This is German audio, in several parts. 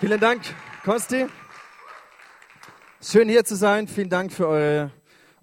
Vielen Dank, Kosti. Schön hier zu sein. Vielen Dank für eure,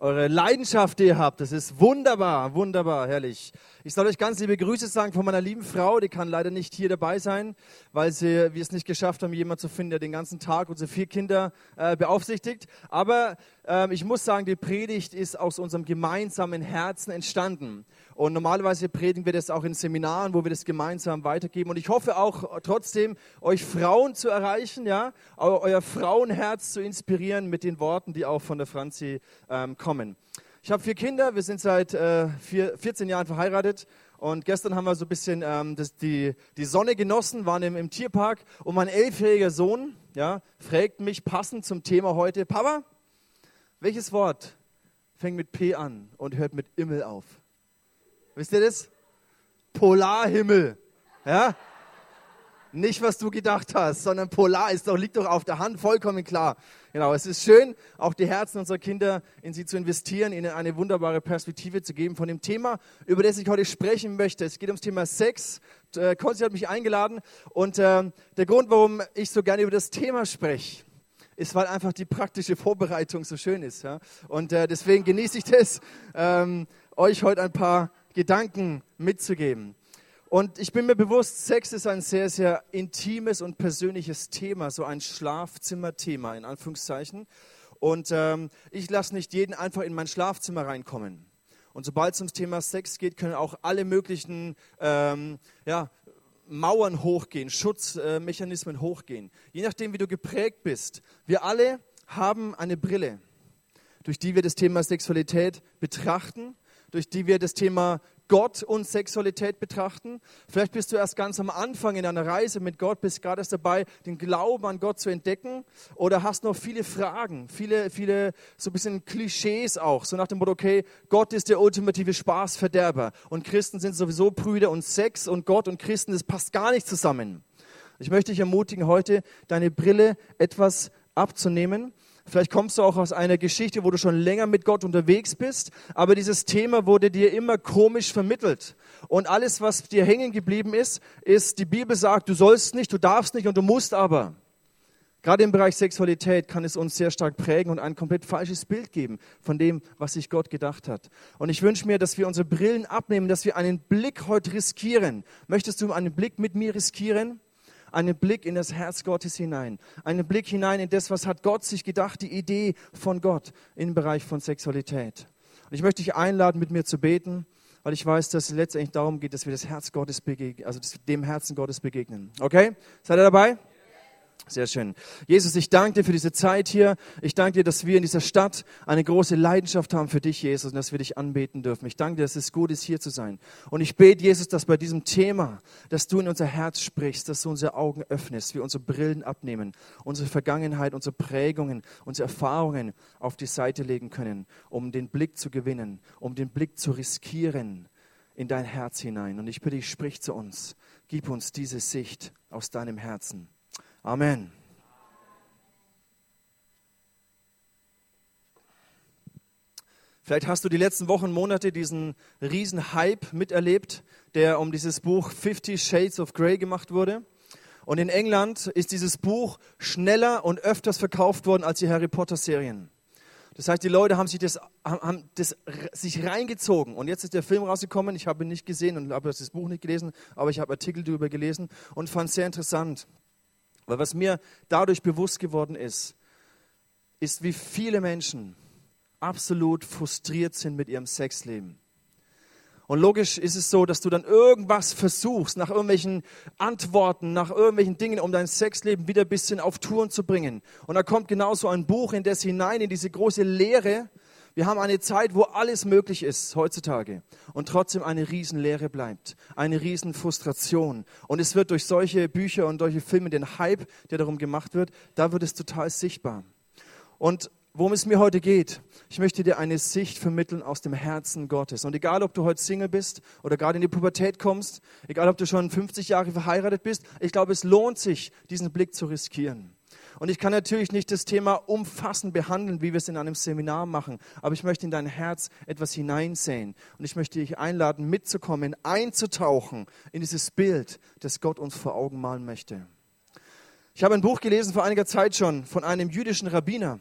eure Leidenschaft, die ihr habt. Das ist wunderbar, wunderbar, herrlich. Ich soll euch ganz liebe Grüße sagen von meiner lieben Frau. Die kann leider nicht hier dabei sein, weil sie, wir es nicht geschafft haben, jemanden zu finden, der den ganzen Tag unsere vier Kinder äh, beaufsichtigt. Aber ähm, ich muss sagen, die Predigt ist aus unserem gemeinsamen Herzen entstanden. Und normalerweise predigen wir das auch in Seminaren, wo wir das gemeinsam weitergeben. Und ich hoffe auch trotzdem, euch Frauen zu erreichen, ja, euer Frauenherz zu inspirieren mit den Worten, die auch von der Franzi ähm, kommen. Ich habe vier Kinder, wir sind seit äh, vier, 14 Jahren verheiratet. Und gestern haben wir so ein bisschen ähm, das, die, die Sonne genossen, waren im, im Tierpark. Und mein elfjähriger Sohn ja, fragt mich passend zum Thema heute, Papa, welches Wort fängt mit P an und hört mit Immel auf? Wisst ihr das? Polarhimmel. Ja? Nicht, was du gedacht hast, sondern Polar ist doch, liegt doch auf der Hand, vollkommen klar. Genau, es ist schön, auch die Herzen unserer Kinder in sie zu investieren, ihnen eine wunderbare Perspektive zu geben von dem Thema, über das ich heute sprechen möchte. Es geht ums Thema Sex. Äh, Konzi hat mich eingeladen und äh, der Grund, warum ich so gerne über das Thema spreche, ist, weil einfach die praktische Vorbereitung so schön ist. Und äh, deswegen genieße ich das, ähm, euch heute ein paar Gedanken mitzugeben. Und ich bin mir bewusst, Sex ist ein sehr, sehr intimes und persönliches Thema, so ein Schlafzimmerthema in Anführungszeichen. Und ähm, ich lasse nicht jeden einfach in mein Schlafzimmer reinkommen. Und sobald es ums Thema Sex geht, können auch alle möglichen ähm, ja, Mauern hochgehen, Schutzmechanismen hochgehen. Je nachdem, wie du geprägt bist. Wir alle haben eine Brille, durch die wir das Thema Sexualität betrachten durch die wir das Thema Gott und Sexualität betrachten. Vielleicht bist du erst ganz am Anfang in einer Reise mit Gott, bist gerade erst dabei, den Glauben an Gott zu entdecken oder hast noch viele Fragen, viele, viele so ein bisschen Klischees auch, so nach dem Motto, okay, Gott ist der ultimative Spaßverderber und Christen sind sowieso Brüder und Sex und Gott und Christen, das passt gar nicht zusammen. Ich möchte dich ermutigen, heute deine Brille etwas abzunehmen Vielleicht kommst du auch aus einer Geschichte, wo du schon länger mit Gott unterwegs bist, aber dieses Thema wurde dir immer komisch vermittelt. Und alles, was dir hängen geblieben ist, ist, die Bibel sagt, du sollst nicht, du darfst nicht und du musst aber. Gerade im Bereich Sexualität kann es uns sehr stark prägen und ein komplett falsches Bild geben von dem, was sich Gott gedacht hat. Und ich wünsche mir, dass wir unsere Brillen abnehmen, dass wir einen Blick heute riskieren. Möchtest du einen Blick mit mir riskieren? Einen Blick in das Herz Gottes hinein, einen Blick hinein in das, was hat Gott sich gedacht, die Idee von Gott im Bereich von Sexualität. Und ich möchte dich einladen, mit mir zu beten, weil ich weiß, dass es letztendlich darum geht, dass wir das Herz Gottes begegnen, also dem Herzen Gottes begegnen. Okay? Seid ihr dabei? Sehr schön. Jesus, ich danke dir für diese Zeit hier. Ich danke dir, dass wir in dieser Stadt eine große Leidenschaft haben für dich, Jesus, und dass wir dich anbeten dürfen. Ich danke dir, dass es gut ist, hier zu sein. Und ich bete, Jesus, dass bei diesem Thema, dass du in unser Herz sprichst, dass du unsere Augen öffnest, wir unsere Brillen abnehmen, unsere Vergangenheit, unsere Prägungen, unsere Erfahrungen auf die Seite legen können, um den Blick zu gewinnen, um den Blick zu riskieren in dein Herz hinein. Und ich bitte dich, sprich zu uns. Gib uns diese Sicht aus deinem Herzen. Amen. Vielleicht hast du die letzten Wochen, Monate diesen riesen Hype miterlebt, der um dieses Buch Fifty Shades of Grey gemacht wurde. Und in England ist dieses Buch schneller und öfters verkauft worden als die Harry Potter Serien. Das heißt, die Leute haben sich das, haben das sich reingezogen. Und jetzt ist der Film rausgekommen. Ich habe ihn nicht gesehen und habe das Buch nicht gelesen, aber ich habe Artikel darüber gelesen und fand es sehr interessant. Weil was mir dadurch bewusst geworden ist, ist, wie viele Menschen absolut frustriert sind mit ihrem Sexleben. Und logisch ist es so, dass du dann irgendwas versuchst, nach irgendwelchen Antworten, nach irgendwelchen Dingen, um dein Sexleben wieder ein bisschen auf Touren zu bringen. Und da kommt genauso ein Buch in das hinein, in diese große Leere, wir haben eine Zeit, wo alles möglich ist heutzutage und trotzdem eine Riesenlehre bleibt, eine Riesenfrustration. Und es wird durch solche Bücher und solche Filme, den Hype, der darum gemacht wird, da wird es total sichtbar. Und worum es mir heute geht, ich möchte dir eine Sicht vermitteln aus dem Herzen Gottes. Und egal, ob du heute Single bist oder gerade in die Pubertät kommst, egal, ob du schon 50 Jahre verheiratet bist, ich glaube, es lohnt sich, diesen Blick zu riskieren. Und ich kann natürlich nicht das Thema umfassend behandeln, wie wir es in einem Seminar machen, aber ich möchte in dein Herz etwas hineinsehen. Und ich möchte dich einladen, mitzukommen, einzutauchen in dieses Bild, das Gott uns vor Augen malen möchte. Ich habe ein Buch gelesen vor einiger Zeit schon von einem jüdischen Rabbiner.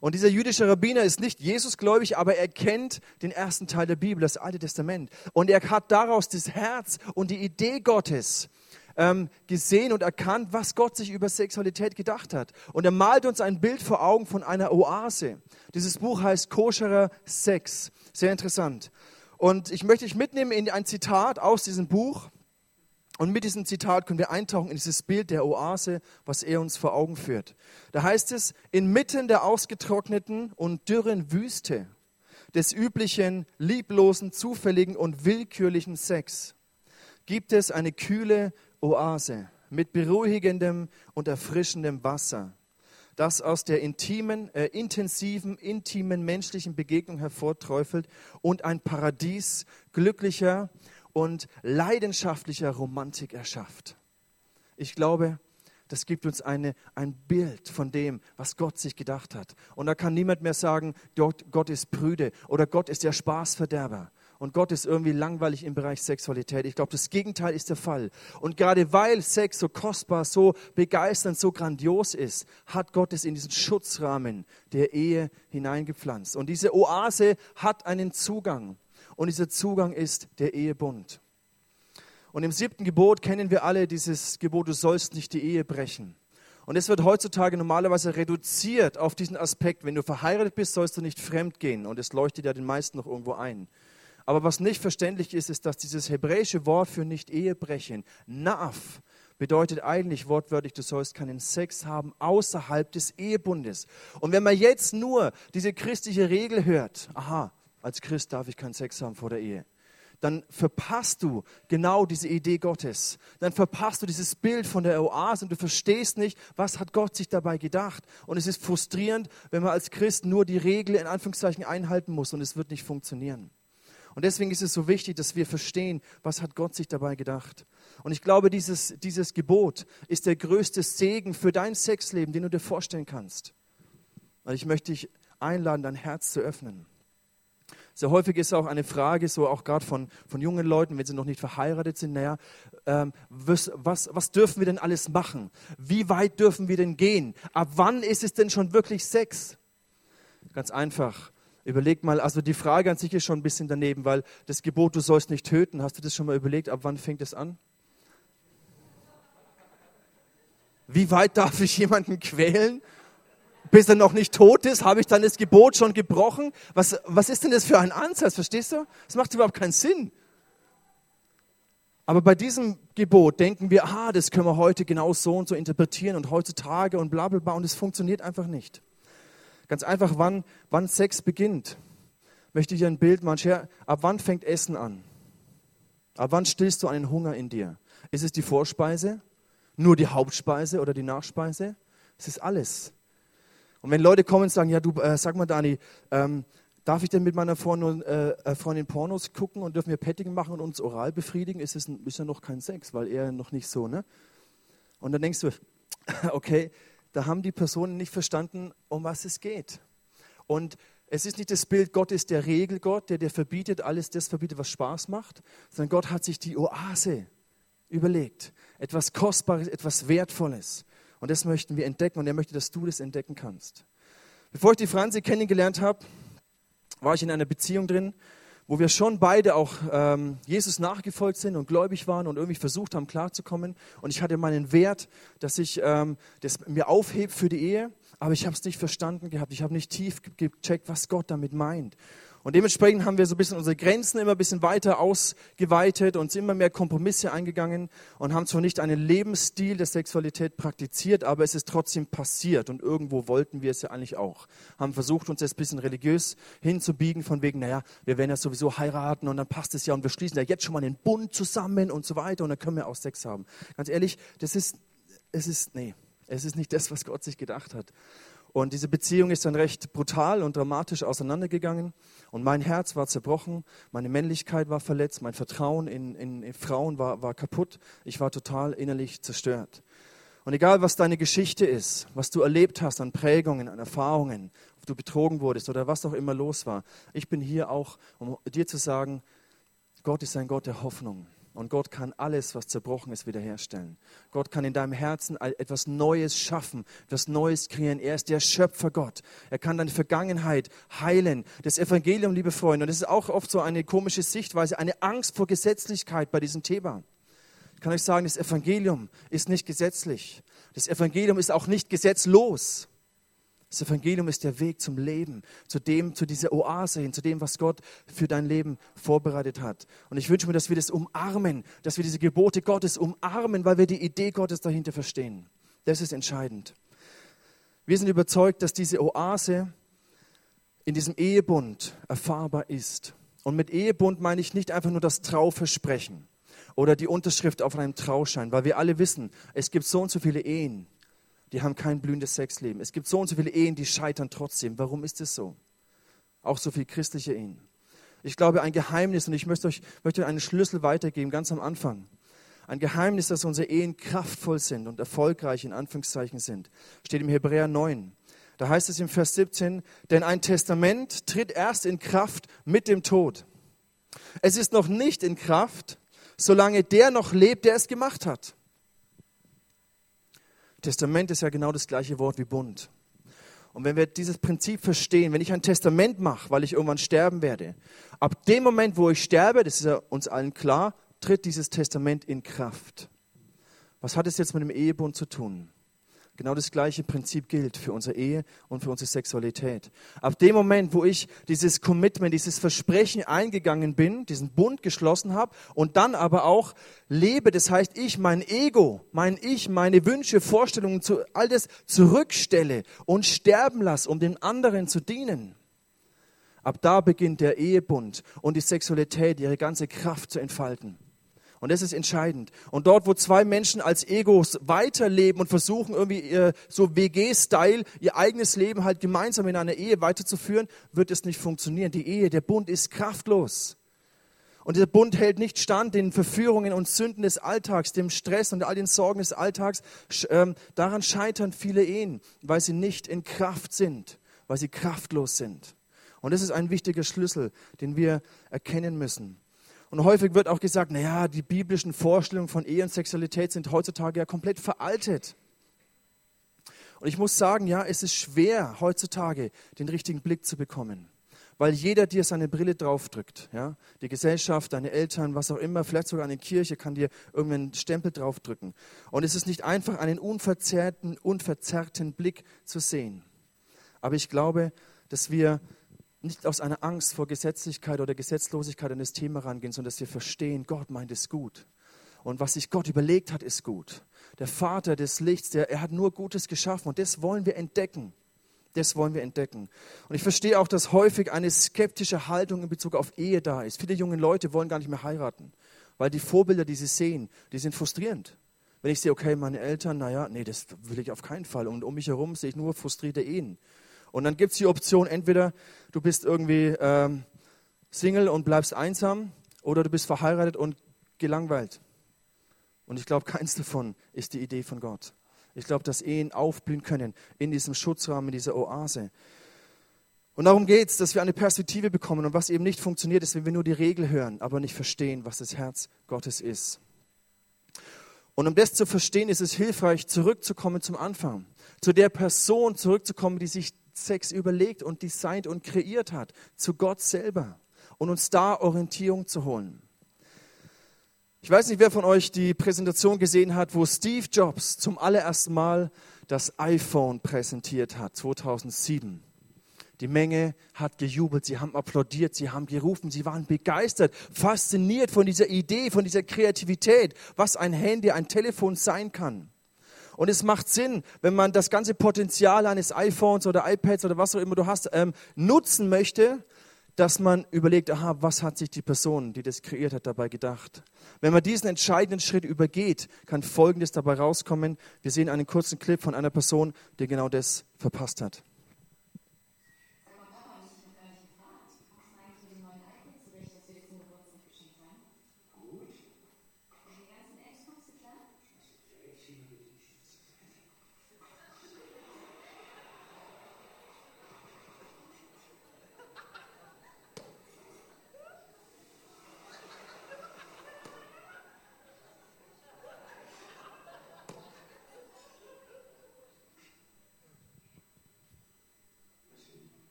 Und dieser jüdische Rabbiner ist nicht Jesusgläubig, aber er kennt den ersten Teil der Bibel, das Alte Testament. Und er hat daraus das Herz und die Idee Gottes ähm, gesehen und erkannt, was Gott sich über Sexualität gedacht hat. Und er malt uns ein Bild vor Augen von einer Oase. Dieses Buch heißt Koscherer Sex. Sehr interessant. Und ich möchte dich mitnehmen in ein Zitat aus diesem Buch. Und mit diesem Zitat können wir eintauchen in dieses Bild der Oase, was er uns vor Augen führt. Da heißt es, inmitten der ausgetrockneten und dürren Wüste des üblichen, lieblosen, zufälligen und willkürlichen Sex gibt es eine kühle Oase mit beruhigendem und erfrischendem Wasser, das aus der intimen, äh, intensiven, intimen menschlichen Begegnung hervorträufelt und ein Paradies glücklicher und leidenschaftlicher Romantik erschafft. Ich glaube, das gibt uns eine, ein Bild von dem, was Gott sich gedacht hat. Und da kann niemand mehr sagen, Gott, Gott ist prüde oder Gott ist der Spaßverderber und Gott ist irgendwie langweilig im Bereich Sexualität. Ich glaube, das Gegenteil ist der Fall. Und gerade weil Sex so kostbar, so begeisternd, so grandios ist, hat Gott es in diesen Schutzrahmen der Ehe hineingepflanzt. Und diese Oase hat einen Zugang. Und dieser Zugang ist der Ehebund. Und im siebten Gebot kennen wir alle dieses Gebot, du sollst nicht die Ehe brechen. Und es wird heutzutage normalerweise reduziert auf diesen Aspekt, wenn du verheiratet bist, sollst du nicht fremd gehen. Und es leuchtet ja den meisten noch irgendwo ein. Aber was nicht verständlich ist, ist, dass dieses hebräische Wort für nicht Ehe brechen, Naaf, bedeutet eigentlich wortwörtlich, du sollst keinen Sex haben außerhalb des Ehebundes. Und wenn man jetzt nur diese christliche Regel hört, aha, als Christ darf ich keinen Sex haben vor der Ehe, dann verpasst du genau diese Idee Gottes. Dann verpasst du dieses Bild von der Oase und du verstehst nicht, was hat Gott sich dabei gedacht. Und es ist frustrierend, wenn man als Christ nur die Regel in Anführungszeichen einhalten muss und es wird nicht funktionieren. Und deswegen ist es so wichtig, dass wir verstehen, was hat Gott sich dabei gedacht. Und ich glaube, dieses, dieses Gebot ist der größte Segen für dein Sexleben, den du dir vorstellen kannst. Weil ich möchte dich einladen, dein Herz zu öffnen. Sehr häufig ist auch eine Frage, so auch gerade von, von jungen Leuten, wenn sie noch nicht verheiratet sind, naja, ähm, was, was, was dürfen wir denn alles machen? Wie weit dürfen wir denn gehen? Ab wann ist es denn schon wirklich Sex? Ganz einfach. Überleg mal, also die Frage an sich ist schon ein bisschen daneben, weil das Gebot, du sollst nicht töten, hast du das schon mal überlegt, ab wann fängt es an? Wie weit darf ich jemanden quälen? bis er noch nicht tot ist, habe ich dann das Gebot schon gebrochen? Was, was ist denn das für ein Ansatz, verstehst du? Das macht überhaupt keinen Sinn. Aber bei diesem Gebot denken wir, ah, das können wir heute genau so und so interpretieren und heutzutage und bla bla bla und es funktioniert einfach nicht. Ganz einfach, wann, wann Sex beginnt, möchte ich ein Bild machen. Ab wann fängt Essen an? Ab wann stillst du einen Hunger in dir? Ist es die Vorspeise, nur die Hauptspeise oder die Nachspeise? Es ist alles. Und wenn Leute kommen und sagen, ja, du, äh, sag mal, Dani, ähm, darf ich denn mit meiner Freundin, äh, äh, Freundin Pornos gucken und dürfen wir Petting machen und uns oral befriedigen? Ist, es ist ja noch kein Sex, weil er noch nicht so, ne? Und dann denkst du, okay, da haben die Personen nicht verstanden, um was es geht. Und es ist nicht das Bild, Gott ist der Regelgott, der dir verbietet, alles das verbietet, was Spaß macht, sondern Gott hat sich die Oase überlegt. Etwas Kostbares, etwas Wertvolles. Und das möchten wir entdecken und er möchte, dass du das entdecken kannst. Bevor ich die Franzi kennengelernt habe, war ich in einer Beziehung drin, wo wir schon beide auch ähm, Jesus nachgefolgt sind und gläubig waren und irgendwie versucht haben, klarzukommen. Und ich hatte meinen Wert, dass ich ähm, das mir aufhebe für die Ehe, aber ich habe es nicht verstanden gehabt. Ich habe nicht tief gecheckt, was Gott damit meint. Und dementsprechend haben wir so ein bisschen unsere Grenzen immer ein bisschen weiter ausgeweitet und sind immer mehr Kompromisse eingegangen und haben zwar nicht einen Lebensstil der Sexualität praktiziert, aber es ist trotzdem passiert und irgendwo wollten wir es ja eigentlich auch. Haben versucht, uns das ein bisschen religiös hinzubiegen, von wegen, naja, wir werden ja sowieso heiraten und dann passt es ja und wir schließen ja jetzt schon mal einen Bund zusammen und so weiter und dann können wir auch Sex haben. Ganz ehrlich, das ist, es ist, nee, es ist nicht das, was Gott sich gedacht hat. Und diese Beziehung ist dann recht brutal und dramatisch auseinandergegangen. Und mein Herz war zerbrochen, meine Männlichkeit war verletzt, mein Vertrauen in, in, in Frauen war, war kaputt. Ich war total innerlich zerstört. Und egal, was deine Geschichte ist, was du erlebt hast an Prägungen, an Erfahrungen, ob du betrogen wurdest oder was auch immer los war, ich bin hier auch, um dir zu sagen, Gott ist ein Gott der Hoffnung. Und Gott kann alles, was zerbrochen ist, wiederherstellen. Gott kann in deinem Herzen etwas Neues schaffen, etwas Neues kreieren. Er ist der Schöpfer Gott. Er kann deine Vergangenheit heilen. Das Evangelium, liebe Freunde, und das ist auch oft so eine komische Sichtweise, eine Angst vor Gesetzlichkeit bei diesem Thema. Ich kann euch sagen, das Evangelium ist nicht gesetzlich. Das Evangelium ist auch nicht gesetzlos. Das Evangelium ist der Weg zum Leben, zu dem, zu dieser Oase hin, zu dem, was Gott für dein Leben vorbereitet hat. Und ich wünsche mir, dass wir das umarmen, dass wir diese Gebote Gottes umarmen, weil wir die Idee Gottes dahinter verstehen. Das ist entscheidend. Wir sind überzeugt, dass diese Oase in diesem Ehebund erfahrbar ist. Und mit Ehebund meine ich nicht einfach nur das Trauversprechen oder die Unterschrift auf einem Trauschein, weil wir alle wissen, es gibt so und so viele Ehen, die haben kein blühendes Sexleben. Es gibt so und so viele Ehen, die scheitern trotzdem. Warum ist es so? Auch so viele christliche Ehen. Ich glaube, ein Geheimnis, und ich möchte euch, möchte euch einen Schlüssel weitergeben, ganz am Anfang. Ein Geheimnis, dass unsere Ehen kraftvoll sind und erfolgreich in Anführungszeichen sind, steht im Hebräer 9. Da heißt es im Vers 17, denn ein Testament tritt erst in Kraft mit dem Tod. Es ist noch nicht in Kraft, solange der noch lebt, der es gemacht hat. Testament ist ja genau das gleiche Wort wie Bund. Und wenn wir dieses Prinzip verstehen, wenn ich ein Testament mache, weil ich irgendwann sterben werde, ab dem Moment, wo ich sterbe, das ist ja uns allen klar, tritt dieses Testament in Kraft. Was hat es jetzt mit dem Ehebund zu tun? Genau das gleiche Prinzip gilt für unsere Ehe und für unsere Sexualität. Ab dem Moment, wo ich dieses Commitment, dieses Versprechen eingegangen bin, diesen Bund geschlossen habe und dann aber auch lebe, das heißt, ich mein Ego, mein Ich, meine Wünsche, Vorstellungen, all das zurückstelle und sterben lasse, um den anderen zu dienen. Ab da beginnt der Ehebund und die Sexualität ihre ganze Kraft zu entfalten. Und das ist entscheidend. Und dort, wo zwei Menschen als Egos weiterleben und versuchen, irgendwie ihr, so WG-Style ihr eigenes Leben halt gemeinsam in einer Ehe weiterzuführen, wird es nicht funktionieren. Die Ehe, der Bund ist kraftlos. Und dieser Bund hält nicht stand den Verführungen und Sünden des Alltags, dem Stress und all den Sorgen des Alltags. Ähm, daran scheitern viele Ehen, weil sie nicht in Kraft sind, weil sie kraftlos sind. Und das ist ein wichtiger Schlüssel, den wir erkennen müssen. Und häufig wird auch gesagt, naja, die biblischen Vorstellungen von Ehe und Sexualität sind heutzutage ja komplett veraltet. Und ich muss sagen, ja, es ist schwer heutzutage den richtigen Blick zu bekommen, weil jeder dir seine Brille draufdrückt. Ja? Die Gesellschaft, deine Eltern, was auch immer, vielleicht sogar eine Kirche kann dir irgendeinen Stempel draufdrücken. Und es ist nicht einfach, einen unverzerrten, unverzerrten Blick zu sehen. Aber ich glaube, dass wir nicht aus einer Angst vor Gesetzlichkeit oder Gesetzlosigkeit an das Thema rangehen, sondern dass wir verstehen, Gott meint es gut. Und was sich Gott überlegt hat, ist gut. Der Vater des Lichts, der, er hat nur Gutes geschaffen und das wollen wir entdecken. Das wollen wir entdecken. Und ich verstehe auch, dass häufig eine skeptische Haltung in Bezug auf Ehe da ist. Viele junge Leute wollen gar nicht mehr heiraten, weil die Vorbilder, die sie sehen, die sind frustrierend. Wenn ich sehe, okay, meine Eltern, naja, nee, das will ich auf keinen Fall. Und um mich herum sehe ich nur frustrierte Ehen. Und dann gibt es die Option, entweder du bist irgendwie ähm, Single und bleibst einsam oder du bist verheiratet und gelangweilt. Und ich glaube, keins davon ist die Idee von Gott. Ich glaube, dass Ehen aufblühen können in diesem Schutzrahmen, in dieser Oase. Und darum geht es, dass wir eine Perspektive bekommen. Und was eben nicht funktioniert, ist, wenn wir nur die Regel hören, aber nicht verstehen, was das Herz Gottes ist. Und um das zu verstehen, ist es hilfreich, zurückzukommen zum Anfang. Zu der Person zurückzukommen, die sich Sex überlegt und designt und kreiert hat, zu Gott selber und uns da Orientierung zu holen. Ich weiß nicht, wer von euch die Präsentation gesehen hat, wo Steve Jobs zum allerersten Mal das iPhone präsentiert hat, 2007. Die Menge hat gejubelt, sie haben applaudiert, sie haben gerufen, sie waren begeistert, fasziniert von dieser Idee, von dieser Kreativität, was ein Handy, ein Telefon sein kann. Und es macht Sinn, wenn man das ganze Potenzial eines iPhones oder iPads oder was auch immer du hast, ähm, nutzen möchte, dass man überlegt, aha, was hat sich die Person, die das kreiert hat, dabei gedacht. Wenn man diesen entscheidenden Schritt übergeht, kann Folgendes dabei rauskommen. Wir sehen einen kurzen Clip von einer Person, die genau das verpasst hat.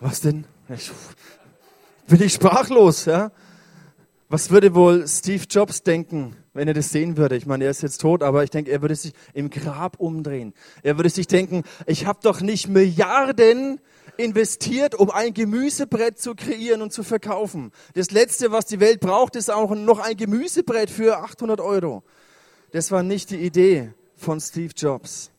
Was denn? Bin ich sprachlos, ja? Was würde wohl Steve Jobs denken, wenn er das sehen würde? Ich meine, er ist jetzt tot, aber ich denke, er würde sich im Grab umdrehen. Er würde sich denken, ich habe doch nicht Milliarden investiert, um ein Gemüsebrett zu kreieren und zu verkaufen. Das Letzte, was die Welt braucht, ist auch noch ein Gemüsebrett für 800 Euro. Das war nicht die Idee von Steve Jobs.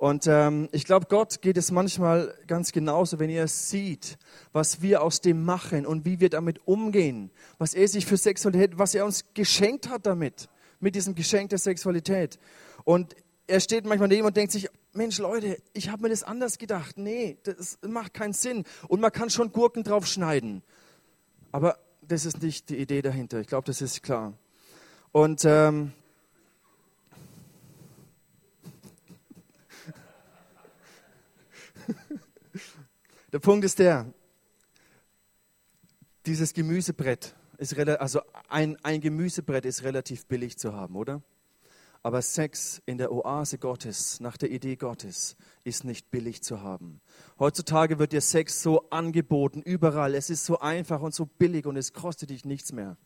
Und ähm, ich glaube, Gott geht es manchmal ganz genauso, wenn er sieht, was wir aus dem machen und wie wir damit umgehen, was er sich für Sexualität, was er uns geschenkt hat damit, mit diesem Geschenk der Sexualität. Und er steht manchmal neben und denkt sich, Mensch Leute, ich habe mir das anders gedacht. Nee, das macht keinen Sinn. Und man kann schon Gurken drauf schneiden. Aber das ist nicht die Idee dahinter. Ich glaube, das ist klar. Und ähm, Der Punkt ist der, dieses Gemüsebrett ist also ein, ein Gemüsebrett ist relativ billig zu haben, oder? Aber Sex in der Oase Gottes, nach der Idee Gottes, ist nicht billig zu haben. Heutzutage wird dir Sex so angeboten, überall. Es ist so einfach und so billig und es kostet dich nichts mehr.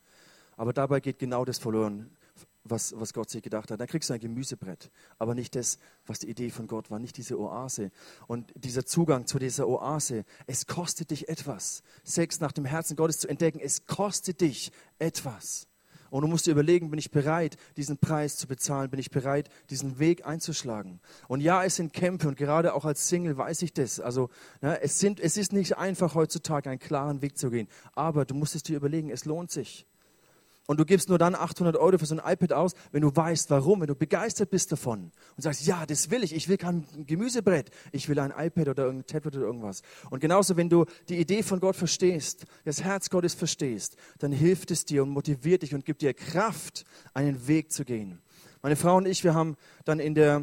Aber dabei geht genau das verloren was, was Gott sich gedacht hat. Dann kriegst du ein Gemüsebrett, aber nicht das, was die Idee von Gott war, nicht diese Oase. Und dieser Zugang zu dieser Oase, es kostet dich etwas. Sex nach dem Herzen Gottes zu entdecken, es kostet dich etwas. Und du musst dir überlegen, bin ich bereit, diesen Preis zu bezahlen? Bin ich bereit, diesen Weg einzuschlagen? Und ja, es sind Kämpfe und gerade auch als Single weiß ich das. Also ja, es, sind, es ist nicht einfach heutzutage einen klaren Weg zu gehen. Aber du musst es dir überlegen, es lohnt sich. Und du gibst nur dann 800 Euro für so ein iPad aus, wenn du weißt, warum, wenn du begeistert bist davon und sagst, ja, das will ich, ich will kein Gemüsebrett, ich will ein iPad oder ein Tablet oder irgendwas. Und genauso, wenn du die Idee von Gott verstehst, das Herz Gottes verstehst, dann hilft es dir und motiviert dich und gibt dir Kraft, einen Weg zu gehen. Meine Frau und ich, wir haben dann in der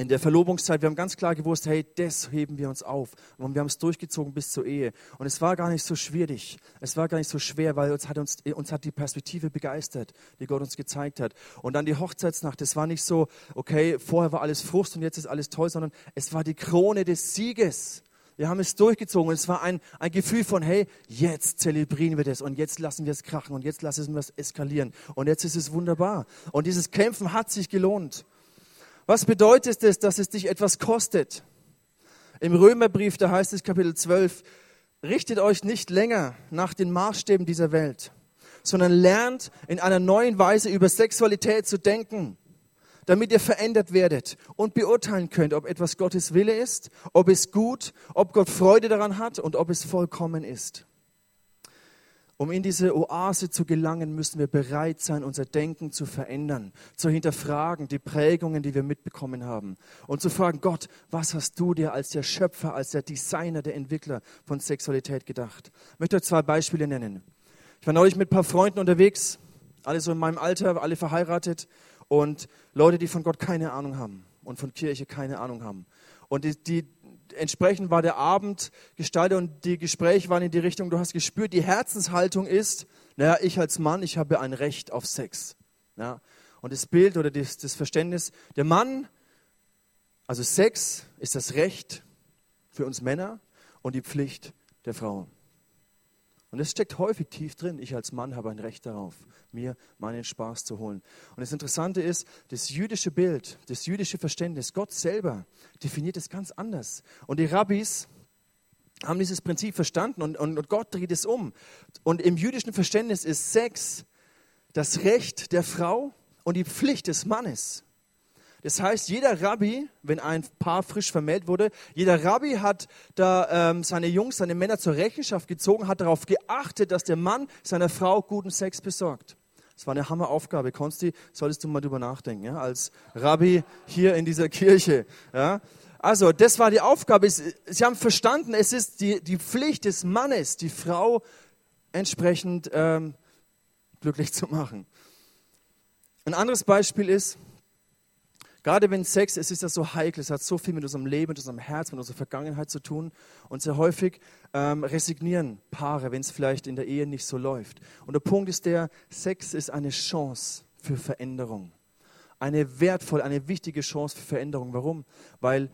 in der Verlobungszeit, wir haben ganz klar gewusst, hey, das heben wir uns auf. Und wir haben es durchgezogen bis zur Ehe. Und es war gar nicht so schwierig. Es war gar nicht so schwer, weil uns hat, uns, uns hat die Perspektive begeistert, die Gott uns gezeigt hat. Und dann die Hochzeitsnacht, es war nicht so, okay, vorher war alles Frust und jetzt ist alles toll, sondern es war die Krone des Sieges. Wir haben es durchgezogen und es war ein, ein Gefühl von, hey, jetzt zelebrieren wir das und jetzt lassen wir es krachen und jetzt lassen wir es eskalieren und jetzt ist es wunderbar. Und dieses Kämpfen hat sich gelohnt. Was bedeutet es, dass es dich etwas kostet? Im Römerbrief, da heißt es Kapitel 12, richtet euch nicht länger nach den Maßstäben dieser Welt, sondern lernt in einer neuen Weise über Sexualität zu denken, damit ihr verändert werdet und beurteilen könnt, ob etwas Gottes Wille ist, ob es gut, ob Gott Freude daran hat und ob es vollkommen ist. Um in diese Oase zu gelangen, müssen wir bereit sein, unser Denken zu verändern, zu hinterfragen, die Prägungen, die wir mitbekommen haben und zu fragen, Gott, was hast du dir als der Schöpfer, als der Designer, der Entwickler von Sexualität gedacht? Ich möchte euch zwei Beispiele nennen. Ich war neulich mit ein paar Freunden unterwegs, alle so in meinem Alter, alle verheiratet und Leute, die von Gott keine Ahnung haben und von Kirche keine Ahnung haben. Und die, die, entsprechend war der Abend gestaltet und die Gespräche waren in die Richtung, du hast gespürt, die Herzenshaltung ist, naja, ich als Mann, ich habe ein Recht auf Sex. Ja, und das Bild oder das, das Verständnis, der Mann, also Sex ist das Recht für uns Männer und die Pflicht der Frau. Und es steckt häufig tief drin. Ich als Mann habe ein Recht darauf, mir meinen Spaß zu holen. Und das Interessante ist, das jüdische Bild, das jüdische Verständnis, Gott selber definiert es ganz anders. Und die Rabbis haben dieses Prinzip verstanden und, und, und Gott dreht es um. Und im jüdischen Verständnis ist Sex das Recht der Frau und die Pflicht des Mannes. Das heißt, jeder Rabbi, wenn ein Paar frisch vermählt wurde, jeder Rabbi hat da ähm, seine Jungs, seine Männer zur Rechenschaft gezogen, hat darauf geachtet, dass der Mann seiner Frau guten Sex besorgt. Das war eine Hammeraufgabe. Konsti, solltest du mal drüber nachdenken, ja? als Rabbi hier in dieser Kirche. Ja? Also, das war die Aufgabe. Sie haben verstanden, es ist die, die Pflicht des Mannes, die Frau entsprechend ähm, glücklich zu machen. Ein anderes Beispiel ist, Gerade wenn Sex, es ist ja so heikel, es hat so viel mit unserem Leben, mit unserem Herz, mit unserer Vergangenheit zu tun. Und sehr häufig ähm, resignieren Paare, wenn es vielleicht in der Ehe nicht so läuft. Und der Punkt ist der, Sex ist eine Chance für Veränderung. Eine wertvolle, eine wichtige Chance für Veränderung. Warum? Weil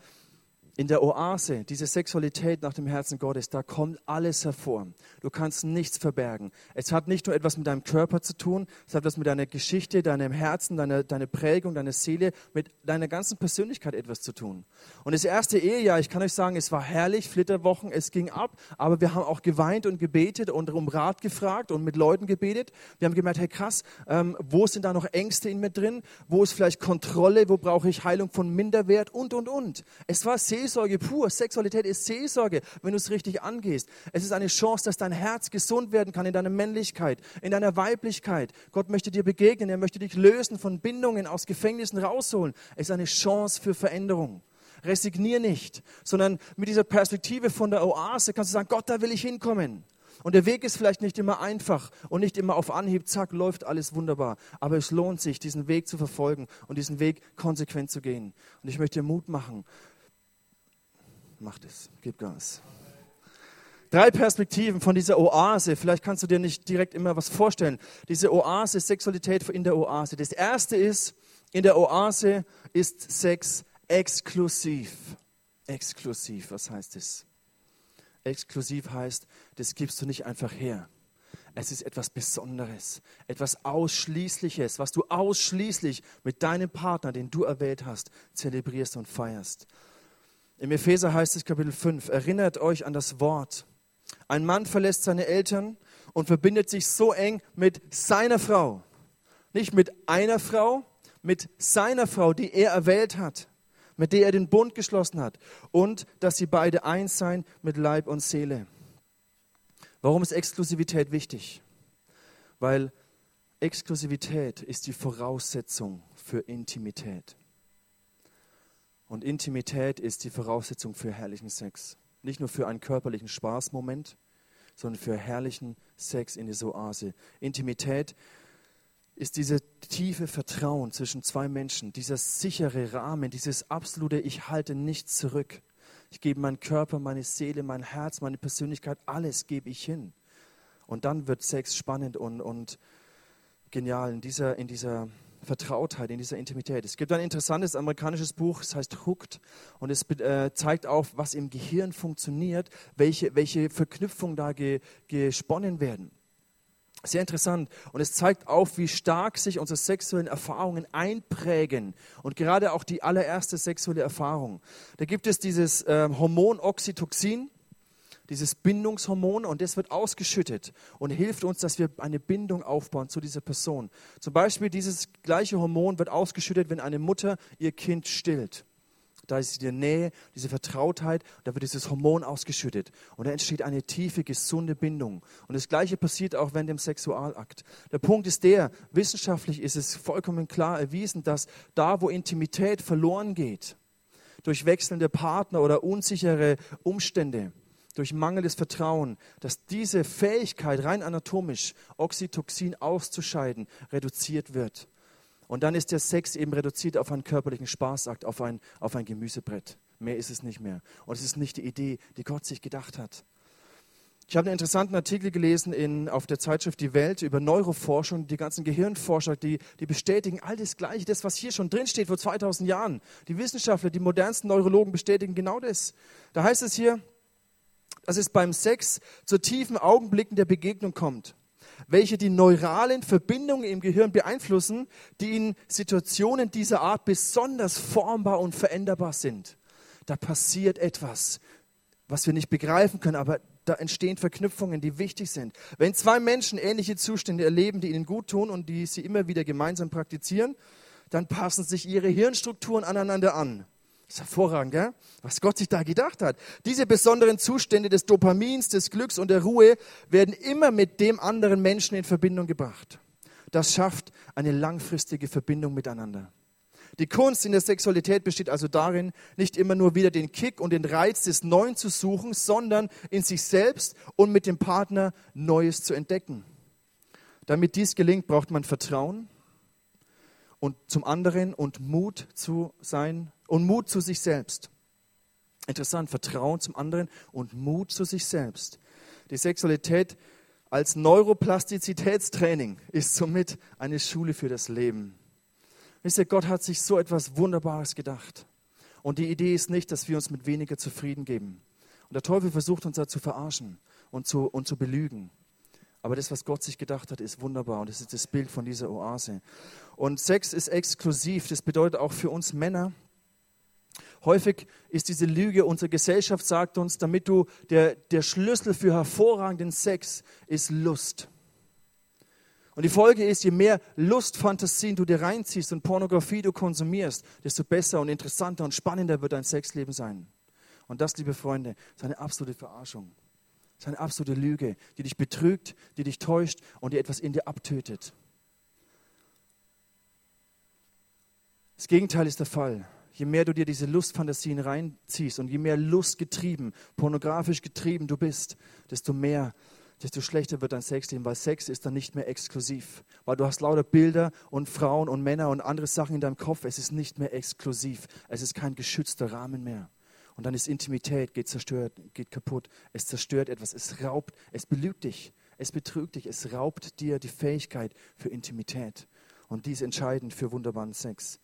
in der Oase, diese Sexualität nach dem Herzen Gottes, da kommt alles hervor. Du kannst nichts verbergen. Es hat nicht nur etwas mit deinem Körper zu tun, es hat etwas mit deiner Geschichte, deinem Herzen, deiner, deiner Prägung, deiner Seele, mit deiner ganzen Persönlichkeit etwas zu tun. Und das erste Ehejahr, ich kann euch sagen, es war herrlich, Flitterwochen, es ging ab, aber wir haben auch geweint und gebetet und um Rat gefragt und mit Leuten gebetet. Wir haben gemerkt, hey krass, ähm, wo sind da noch Ängste in mir drin? Wo ist vielleicht Kontrolle? Wo brauche ich Heilung von Minderwert? Und, und, und. Es war sehr Seelsorge pur. Sexualität ist Seelsorge, wenn du es richtig angehst. Es ist eine Chance, dass dein Herz gesund werden kann in deiner Männlichkeit, in deiner Weiblichkeit. Gott möchte dir begegnen, er möchte dich lösen von Bindungen, aus Gefängnissen rausholen. Es ist eine Chance für Veränderung. Resignier nicht, sondern mit dieser Perspektive von der Oase kannst du sagen, Gott, da will ich hinkommen. Und der Weg ist vielleicht nicht immer einfach und nicht immer auf Anhieb, zack, läuft alles wunderbar. Aber es lohnt sich, diesen Weg zu verfolgen und diesen Weg konsequent zu gehen. Und ich möchte dir Mut machen, Mach es, gib Gas. Drei Perspektiven von dieser Oase. Vielleicht kannst du dir nicht direkt immer was vorstellen. Diese Oase, Sexualität in der Oase. Das erste ist, in der Oase ist Sex exklusiv. Exklusiv, was heißt das? Exklusiv heißt, das gibst du nicht einfach her. Es ist etwas Besonderes, etwas Ausschließliches, was du ausschließlich mit deinem Partner, den du erwählt hast, zelebrierst und feierst. Im Epheser heißt es Kapitel 5, erinnert euch an das Wort. Ein Mann verlässt seine Eltern und verbindet sich so eng mit seiner Frau. Nicht mit einer Frau, mit seiner Frau, die er erwählt hat, mit der er den Bund geschlossen hat. Und dass sie beide eins seien mit Leib und Seele. Warum ist Exklusivität wichtig? Weil Exklusivität ist die Voraussetzung für Intimität. Und Intimität ist die Voraussetzung für herrlichen Sex. Nicht nur für einen körperlichen Spaßmoment, sondern für herrlichen Sex in dieser Oase. Intimität ist dieses tiefe Vertrauen zwischen zwei Menschen, dieser sichere Rahmen, dieses absolute Ich halte nichts zurück. Ich gebe meinen Körper, meine Seele, mein Herz, meine Persönlichkeit, alles gebe ich hin. Und dann wird Sex spannend und, und genial in dieser, in dieser Vertrautheit, in dieser Intimität. Es gibt ein interessantes amerikanisches Buch, es heißt Hooked und es äh, zeigt auf, was im Gehirn funktioniert, welche, welche Verknüpfungen da ge, gesponnen werden. Sehr interessant. Und es zeigt auf, wie stark sich unsere sexuellen Erfahrungen einprägen. Und gerade auch die allererste sexuelle Erfahrung. Da gibt es dieses äh, Hormon Oxytocin dieses Bindungshormon und das wird ausgeschüttet und hilft uns, dass wir eine Bindung aufbauen zu dieser Person. Zum Beispiel dieses gleiche Hormon wird ausgeschüttet, wenn eine Mutter ihr Kind stillt. Da ist die Nähe, diese Vertrautheit, da wird dieses Hormon ausgeschüttet und da entsteht eine tiefe, gesunde Bindung. Und das Gleiche passiert auch während dem Sexualakt. Der Punkt ist der, wissenschaftlich ist es vollkommen klar erwiesen, dass da, wo Intimität verloren geht, durch wechselnde Partner oder unsichere Umstände, durch mangelndes Vertrauen, dass diese Fähigkeit rein anatomisch, Oxytocin auszuscheiden, reduziert wird. Und dann ist der Sex eben reduziert auf einen körperlichen Spaßakt, auf ein, auf ein Gemüsebrett. Mehr ist es nicht mehr. Und es ist nicht die Idee, die Gott sich gedacht hat. Ich habe einen interessanten Artikel gelesen in, auf der Zeitschrift Die Welt über Neuroforschung, die ganzen Gehirnforscher, die, die bestätigen all das Gleiche, das, was hier schon drinsteht vor 2000 Jahren. Die Wissenschaftler, die modernsten Neurologen bestätigen genau das. Da heißt es hier, dass es beim Sex zu tiefen Augenblicken der Begegnung kommt, welche die neuralen Verbindungen im Gehirn beeinflussen, die in Situationen dieser Art besonders formbar und veränderbar sind. Da passiert etwas, was wir nicht begreifen können, aber da entstehen Verknüpfungen, die wichtig sind. Wenn zwei Menschen ähnliche Zustände erleben, die ihnen gut tun und die sie immer wieder gemeinsam praktizieren, dann passen sich ihre Hirnstrukturen aneinander an. Das ist hervorragend, gell? was Gott sich da gedacht hat. Diese besonderen Zustände des Dopamins, des Glücks und der Ruhe werden immer mit dem anderen Menschen in Verbindung gebracht. Das schafft eine langfristige Verbindung miteinander. Die Kunst in der Sexualität besteht also darin, nicht immer nur wieder den Kick und den Reiz des Neuen zu suchen, sondern in sich selbst und mit dem Partner Neues zu entdecken. Damit dies gelingt, braucht man Vertrauen und zum anderen und Mut zu sein und Mut zu sich selbst. Interessant, Vertrauen zum anderen und Mut zu sich selbst. Die Sexualität als Neuroplastizitätstraining ist somit eine Schule für das Leben. Wisst ihr, Gott hat sich so etwas Wunderbares gedacht. Und die Idee ist nicht, dass wir uns mit weniger zufrieden geben. Und der Teufel versucht uns da zu verarschen und zu, und zu belügen. Aber das, was Gott sich gedacht hat, ist wunderbar. Und das ist das Bild von dieser Oase. Und Sex ist exklusiv. Das bedeutet auch für uns Männer, Häufig ist diese Lüge, unsere Gesellschaft sagt uns, damit du, der, der Schlüssel für hervorragenden Sex ist Lust. Und die Folge ist, je mehr Lustfantasien du dir reinziehst und Pornografie du konsumierst, desto besser und interessanter und spannender wird dein Sexleben sein. Und das, liebe Freunde, ist eine absolute Verarschung. Das ist eine absolute Lüge, die dich betrügt, die dich täuscht und die etwas in dir abtötet. Das Gegenteil ist der Fall. Je mehr du dir diese Lustfantasien reinziehst und je mehr lustgetrieben, pornografisch getrieben du bist, desto mehr, desto schlechter wird dein Sexleben, weil Sex ist dann nicht mehr exklusiv. Weil du hast lauter Bilder und Frauen und Männer und andere Sachen in deinem Kopf. Es ist nicht mehr exklusiv. Es ist kein geschützter Rahmen mehr. Und dann ist Intimität, geht zerstört, geht kaputt. Es zerstört etwas, es raubt, es belügt dich, es betrügt dich, es raubt dir die Fähigkeit für Intimität. Und dies entscheidend für wunderbaren Sex.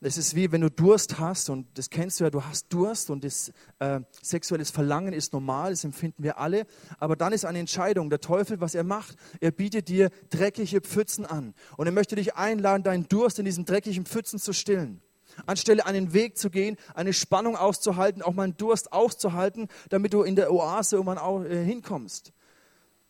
Es ist wie wenn du Durst hast und das kennst du ja, du hast Durst und das äh, sexuelles Verlangen ist normal, das empfinden wir alle. Aber dann ist eine Entscheidung. Der Teufel, was er macht, er bietet dir dreckige Pfützen an und er möchte dich einladen, deinen Durst in diesen dreckigen Pfützen zu stillen anstelle einen Weg zu gehen, eine Spannung auszuhalten, auch mal einen Durst auszuhalten, damit du in der Oase irgendwann auch, äh, hinkommst.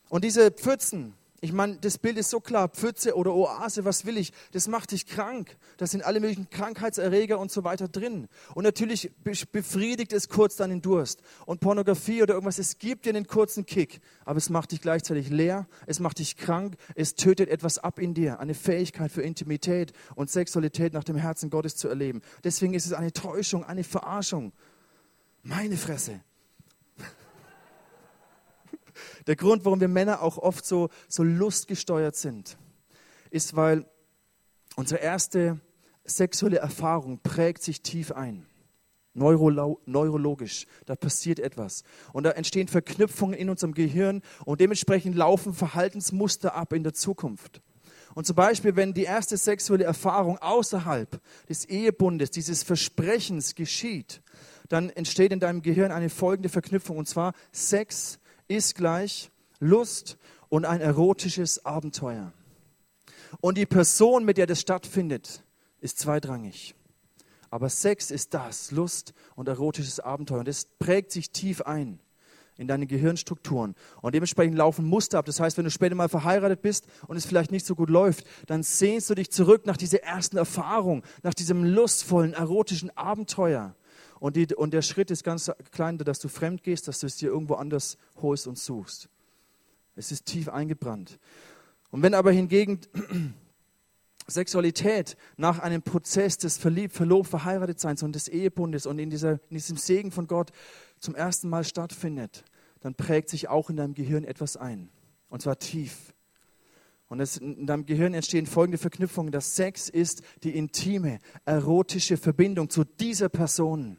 Und diese Pfützen, ich meine, das Bild ist so klar, Pfütze oder Oase, was will ich? Das macht dich krank. Da sind alle möglichen Krankheitserreger und so weiter drin. Und natürlich befriedigt es kurz deinen Durst. Und Pornografie oder irgendwas, es gibt dir einen kurzen Kick, aber es macht dich gleichzeitig leer, es macht dich krank, es tötet etwas ab in dir, eine Fähigkeit für Intimität und Sexualität nach dem Herzen Gottes zu erleben. Deswegen ist es eine Täuschung, eine Verarschung. Meine Fresse. Der Grund, warum wir Männer auch oft so, so lustgesteuert sind, ist, weil unsere erste sexuelle Erfahrung prägt sich tief ein. Neurolo neurologisch, da passiert etwas. Und da entstehen Verknüpfungen in unserem Gehirn und dementsprechend laufen Verhaltensmuster ab in der Zukunft. Und zum Beispiel, wenn die erste sexuelle Erfahrung außerhalb des Ehebundes, dieses Versprechens geschieht, dann entsteht in deinem Gehirn eine folgende Verknüpfung, und zwar Sex ist gleich Lust und ein erotisches Abenteuer. Und die Person, mit der das stattfindet, ist zweitrangig. Aber Sex ist das, Lust und erotisches Abenteuer. Und das prägt sich tief ein in deine Gehirnstrukturen. Und dementsprechend laufen Muster ab. Das heißt, wenn du später mal verheiratet bist und es vielleicht nicht so gut läuft, dann sehnst du dich zurück nach dieser ersten Erfahrung, nach diesem lustvollen, erotischen Abenteuer. Und, die, und der Schritt ist ganz klein, dass du fremd gehst, dass du es dir irgendwo anders holst und suchst. Es ist tief eingebrannt. Und wenn aber hingegen Sexualität nach einem Prozess des Verliebt, Verlobt, Verheiratetseins und des Ehebundes und in, dieser, in diesem Segen von Gott zum ersten Mal stattfindet, dann prägt sich auch in deinem Gehirn etwas ein. Und zwar tief. Und es, in deinem Gehirn entstehen folgende Verknüpfungen. dass Sex ist die intime, erotische Verbindung zu dieser Person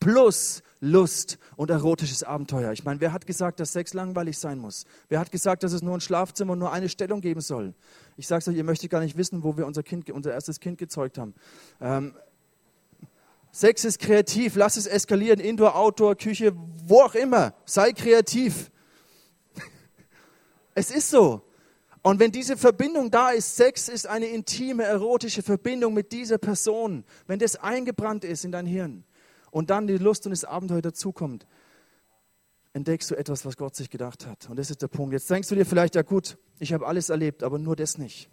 plus Lust und erotisches Abenteuer. Ich meine, wer hat gesagt, dass Sex langweilig sein muss? Wer hat gesagt, dass es nur ein Schlafzimmer und nur eine Stellung geben soll? Ich sage es euch, ihr möchtet gar nicht wissen, wo wir unser, kind, unser erstes Kind gezeugt haben. Ähm, Sex ist kreativ, lass es eskalieren, Indoor, Outdoor, Küche, wo auch immer. Sei kreativ. Es ist so. Und wenn diese Verbindung da ist, Sex ist eine intime, erotische Verbindung mit dieser Person, wenn das eingebrannt ist in dein Hirn, und dann die Lust und das Abenteuer dazukommt, entdeckst du etwas, was Gott sich gedacht hat. Und das ist der Punkt. Jetzt denkst du dir vielleicht, ja gut, ich habe alles erlebt, aber nur das nicht.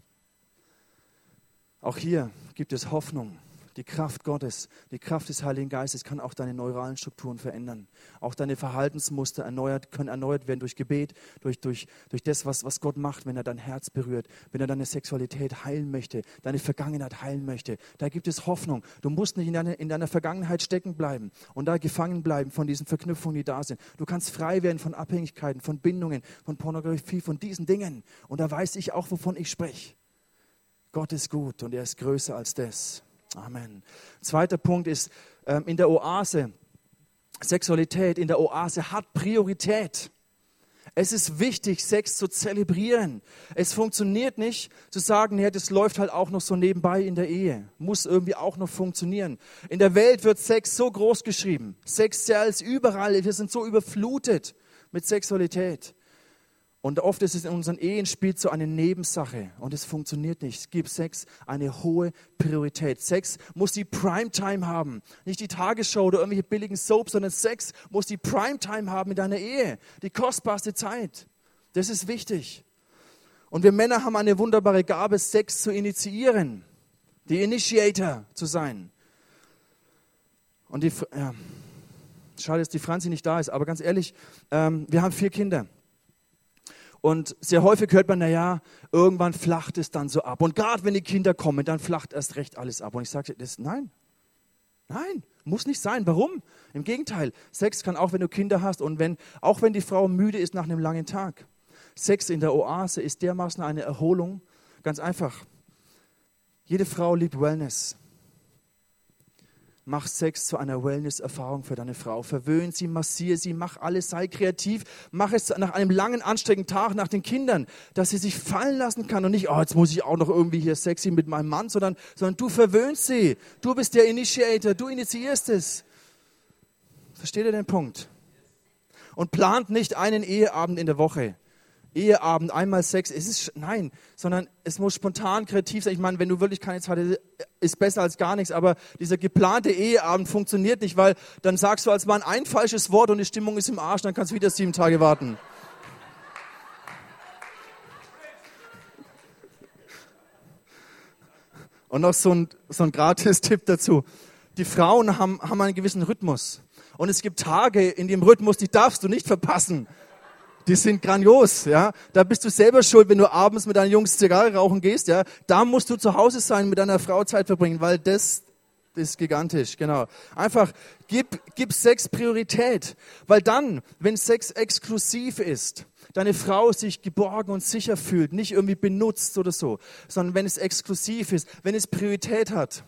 Auch hier gibt es Hoffnung. Die Kraft Gottes, die Kraft des Heiligen Geistes kann auch deine neuralen Strukturen verändern. Auch deine Verhaltensmuster erneuert, können erneuert werden durch Gebet, durch, durch, durch das, was, was Gott macht, wenn er dein Herz berührt, wenn er deine Sexualität heilen möchte, deine Vergangenheit heilen möchte. Da gibt es Hoffnung. Du musst nicht in, deine, in deiner Vergangenheit stecken bleiben und da gefangen bleiben von diesen Verknüpfungen, die da sind. Du kannst frei werden von Abhängigkeiten, von Bindungen, von Pornografie, von diesen Dingen. Und da weiß ich auch, wovon ich spreche. Gott ist gut und er ist größer als das. Amen. Zweiter Punkt ist ähm, in der Oase. Sexualität in der Oase hat Priorität. Es ist wichtig, Sex zu zelebrieren. Es funktioniert nicht zu sagen, ja, das läuft halt auch noch so nebenbei in der Ehe. Muss irgendwie auch noch funktionieren. In der Welt wird Sex so groß geschrieben. Sex als überall. Wir sind so überflutet mit Sexualität. Und oft ist es in unseren Ehen spielt so eine Nebensache und es funktioniert nicht. Es gibt Sex eine hohe Priorität. Sex muss die Primetime haben. Nicht die Tagesschau oder irgendwelche billigen Soaps, sondern Sex muss die Primetime haben in deiner Ehe. Die kostbarste Zeit. Das ist wichtig. Und wir Männer haben eine wunderbare Gabe, Sex zu initiieren. Die Initiator zu sein. Und die, ja, schade, dass die Franzi nicht da ist, aber ganz ehrlich, ähm, wir haben vier Kinder. Und sehr häufig hört man, naja, irgendwann flacht es dann so ab. Und gerade wenn die Kinder kommen, dann flacht erst recht alles ab. Und ich sage, das, nein, nein, muss nicht sein. Warum? Im Gegenteil, Sex kann auch, wenn du Kinder hast und wenn, auch wenn die Frau müde ist nach einem langen Tag. Sex in der Oase ist dermaßen eine Erholung. Ganz einfach. Jede Frau liebt Wellness. Mach Sex zu einer Wellness-Erfahrung für deine Frau. Verwöhn sie, massiere sie, mach alles, sei kreativ. Mach es nach einem langen, anstrengenden Tag nach den Kindern, dass sie sich fallen lassen kann und nicht, oh, jetzt muss ich auch noch irgendwie hier sexy mit meinem Mann, sondern, sondern du verwöhnst sie. Du bist der Initiator, du initiierst es. Versteht ihr den Punkt? Und plant nicht einen Eheabend in der Woche. Eheabend, einmal Sex. Es ist, nein, sondern es muss spontan kreativ sein. Ich meine, wenn du wirklich keine Zeit hast, ist besser als gar nichts. Aber dieser geplante Eheabend funktioniert nicht, weil dann sagst du als Mann ein falsches Wort und die Stimmung ist im Arsch, dann kannst du wieder sieben Tage warten. Und noch so ein, so ein Gratis-Tipp dazu. Die Frauen haben, haben einen gewissen Rhythmus. Und es gibt Tage in dem Rhythmus, die darfst du nicht verpassen die sind grandios, ja. Da bist du selber schuld, wenn du abends mit deinen Jungs Zigarre rauchen gehst, ja. Da musst du zu Hause sein, mit deiner Frau Zeit verbringen, weil das, ist gigantisch, genau. Einfach gib, gib Sex Priorität, weil dann, wenn Sex exklusiv ist, deine Frau sich geborgen und sicher fühlt, nicht irgendwie benutzt oder so, sondern wenn es exklusiv ist, wenn es Priorität hat,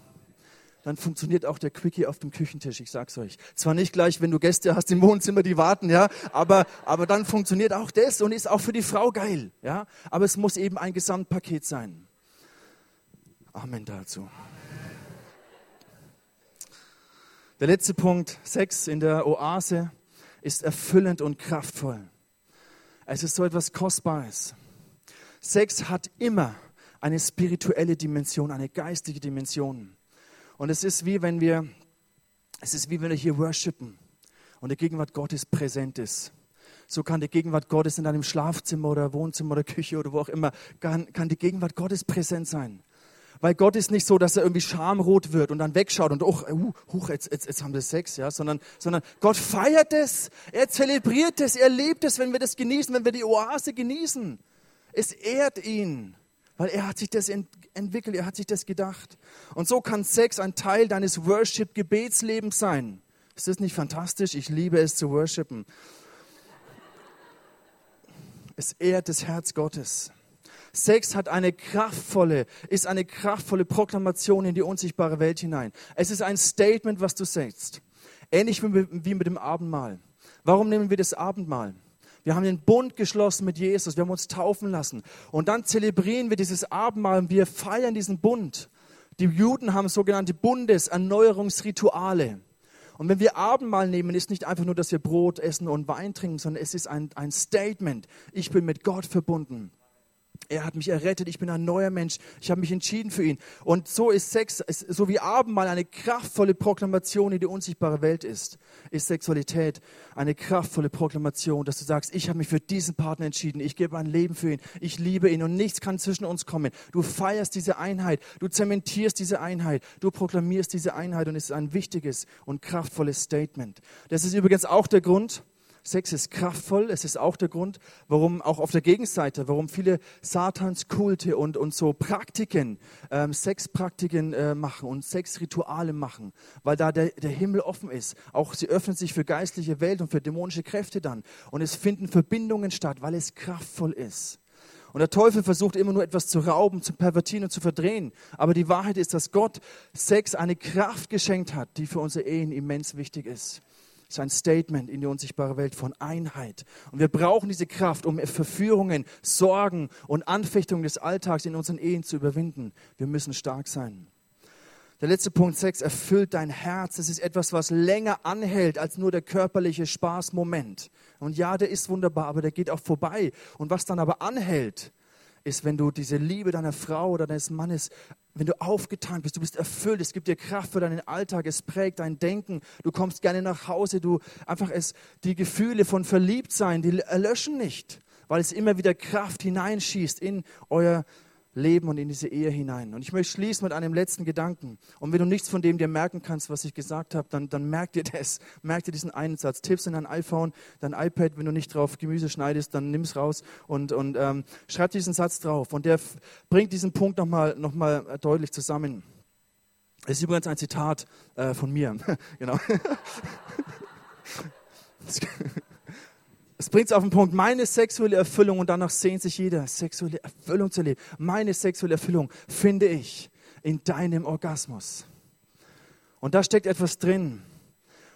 dann funktioniert auch der Quickie auf dem Küchentisch, ich sag's euch. Zwar nicht gleich, wenn du Gäste hast im Wohnzimmer, die warten, ja, aber, aber dann funktioniert auch das und ist auch für die Frau geil, ja. Aber es muss eben ein Gesamtpaket sein. Amen dazu. Der letzte Punkt, Sex in der Oase, ist erfüllend und kraftvoll. Es ist so etwas Kostbares. Sex hat immer eine spirituelle Dimension, eine geistige Dimension. Und es ist wie wenn wir, es ist wie wenn wir hier worshipen und die Gegenwart Gottes präsent ist. So kann die Gegenwart Gottes in deinem Schlafzimmer oder Wohnzimmer oder Küche oder wo auch immer, kann, kann die Gegenwart Gottes präsent sein. Weil Gott ist nicht so, dass er irgendwie schamrot wird und dann wegschaut und, oh, uh, huch, jetzt, jetzt, jetzt haben wir Sex, ja, sondern, sondern Gott feiert es, er zelebriert es, er lebt es, wenn wir das genießen, wenn wir die Oase genießen. Es ehrt ihn. Weil er hat sich das ent entwickelt, er hat sich das gedacht. Und so kann Sex ein Teil deines Worship-Gebetslebens sein. Ist das nicht fantastisch? Ich liebe es zu worshipen. Es ehrt das Herz Gottes. Sex hat eine kraftvolle, ist eine kraftvolle Proklamation in die unsichtbare Welt hinein. Es ist ein Statement, was du sagst. Ähnlich wie mit dem Abendmahl. Warum nehmen wir das Abendmahl? Wir haben den Bund geschlossen mit Jesus. Wir haben uns taufen lassen. Und dann zelebrieren wir dieses Abendmahl und wir feiern diesen Bund. Die Juden haben sogenannte Bundeserneuerungsrituale. Und wenn wir Abendmahl nehmen, ist nicht einfach nur, dass wir Brot essen und Wein trinken, sondern es ist ein, ein Statement. Ich bin mit Gott verbunden. Er hat mich errettet, ich bin ein neuer Mensch, ich habe mich entschieden für ihn. Und so ist Sex, so wie Abendmahl eine kraftvolle Proklamation in die unsichtbare Welt ist, ist Sexualität eine kraftvolle Proklamation, dass du sagst, ich habe mich für diesen Partner entschieden, ich gebe mein Leben für ihn, ich liebe ihn und nichts kann zwischen uns kommen. Du feierst diese Einheit, du zementierst diese Einheit, du proklamierst diese Einheit und es ist ein wichtiges und kraftvolles Statement. Das ist übrigens auch der Grund, Sex ist kraftvoll. Es ist auch der Grund, warum auch auf der Gegenseite, warum viele Satanskulte und, und so Praktiken, ähm, Sexpraktiken äh, machen und Sexrituale machen, weil da der, der Himmel offen ist. Auch sie öffnen sich für geistliche Welt und für dämonische Kräfte dann. Und es finden Verbindungen statt, weil es kraftvoll ist. Und der Teufel versucht immer nur etwas zu rauben, zu pervertieren und zu verdrehen. Aber die Wahrheit ist, dass Gott Sex eine Kraft geschenkt hat, die für unsere Ehen immens wichtig ist. Ist ein Statement in die unsichtbare Welt von Einheit. Und wir brauchen diese Kraft, um Verführungen, Sorgen und Anfechtungen des Alltags in unseren Ehen zu überwinden. Wir müssen stark sein. Der letzte Punkt 6 erfüllt dein Herz. Das ist etwas, was länger anhält als nur der körperliche Spaßmoment. Und ja, der ist wunderbar, aber der geht auch vorbei. Und was dann aber anhält, ist, wenn du diese Liebe deiner Frau oder deines Mannes, wenn du aufgetankt bist, du bist erfüllt, es gibt dir Kraft für deinen Alltag, es prägt dein Denken, du kommst gerne nach Hause, du einfach es, die Gefühle von Verliebtsein, die erlöschen nicht, weil es immer wieder Kraft hineinschießt in euer Leben und in diese Ehe hinein. Und ich möchte schließen mit einem letzten Gedanken. Und wenn du nichts von dem dir merken kannst, was ich gesagt habe, dann, dann merk dir das. Merk dir diesen einen Satz. Tipps in dein iPhone, dein iPad, wenn du nicht drauf Gemüse schneidest, dann nimm es raus und, und ähm, schreib diesen Satz drauf. Und der bringt diesen Punkt nochmal noch mal deutlich zusammen. Das ist übrigens ein Zitat äh, von mir. genau. Es bringt es auf den Punkt, meine sexuelle Erfüllung, und danach sehnt sich jeder, sexuelle Erfüllung zu leben. Meine sexuelle Erfüllung finde ich in deinem Orgasmus. Und da steckt etwas drin,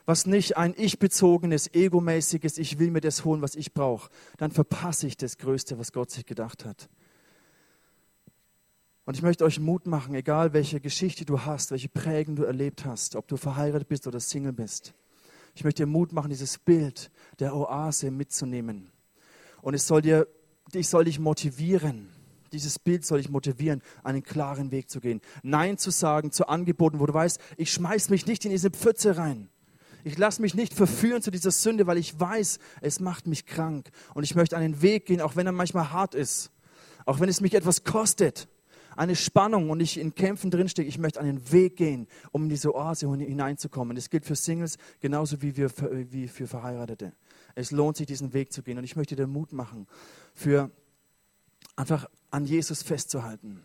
was nicht ein ich-bezogenes, egomäßiges, ich will mir das holen, was ich brauche. Dann verpasse ich das Größte, was Gott sich gedacht hat. Und ich möchte euch Mut machen, egal welche Geschichte du hast, welche Prägen du erlebt hast, ob du verheiratet bist oder Single bist. Ich möchte dir Mut machen, dieses Bild der Oase mitzunehmen. Und es soll dir, ich soll dich motivieren. Dieses Bild soll dich motivieren, einen klaren Weg zu gehen. Nein zu sagen zu Angeboten, wo du weißt, ich schmeiß mich nicht in diese Pfütze rein. Ich lasse mich nicht verführen zu dieser Sünde, weil ich weiß, es macht mich krank. Und ich möchte einen Weg gehen, auch wenn er manchmal hart ist. Auch wenn es mich etwas kostet eine Spannung und ich in Kämpfen drinstecke. Ich möchte einen Weg gehen, um in diese Oase hineinzukommen. Das gilt für Singles genauso wie, wir, wie für Verheiratete. Es lohnt sich, diesen Weg zu gehen. Und ich möchte dir Mut machen, für einfach an Jesus festzuhalten.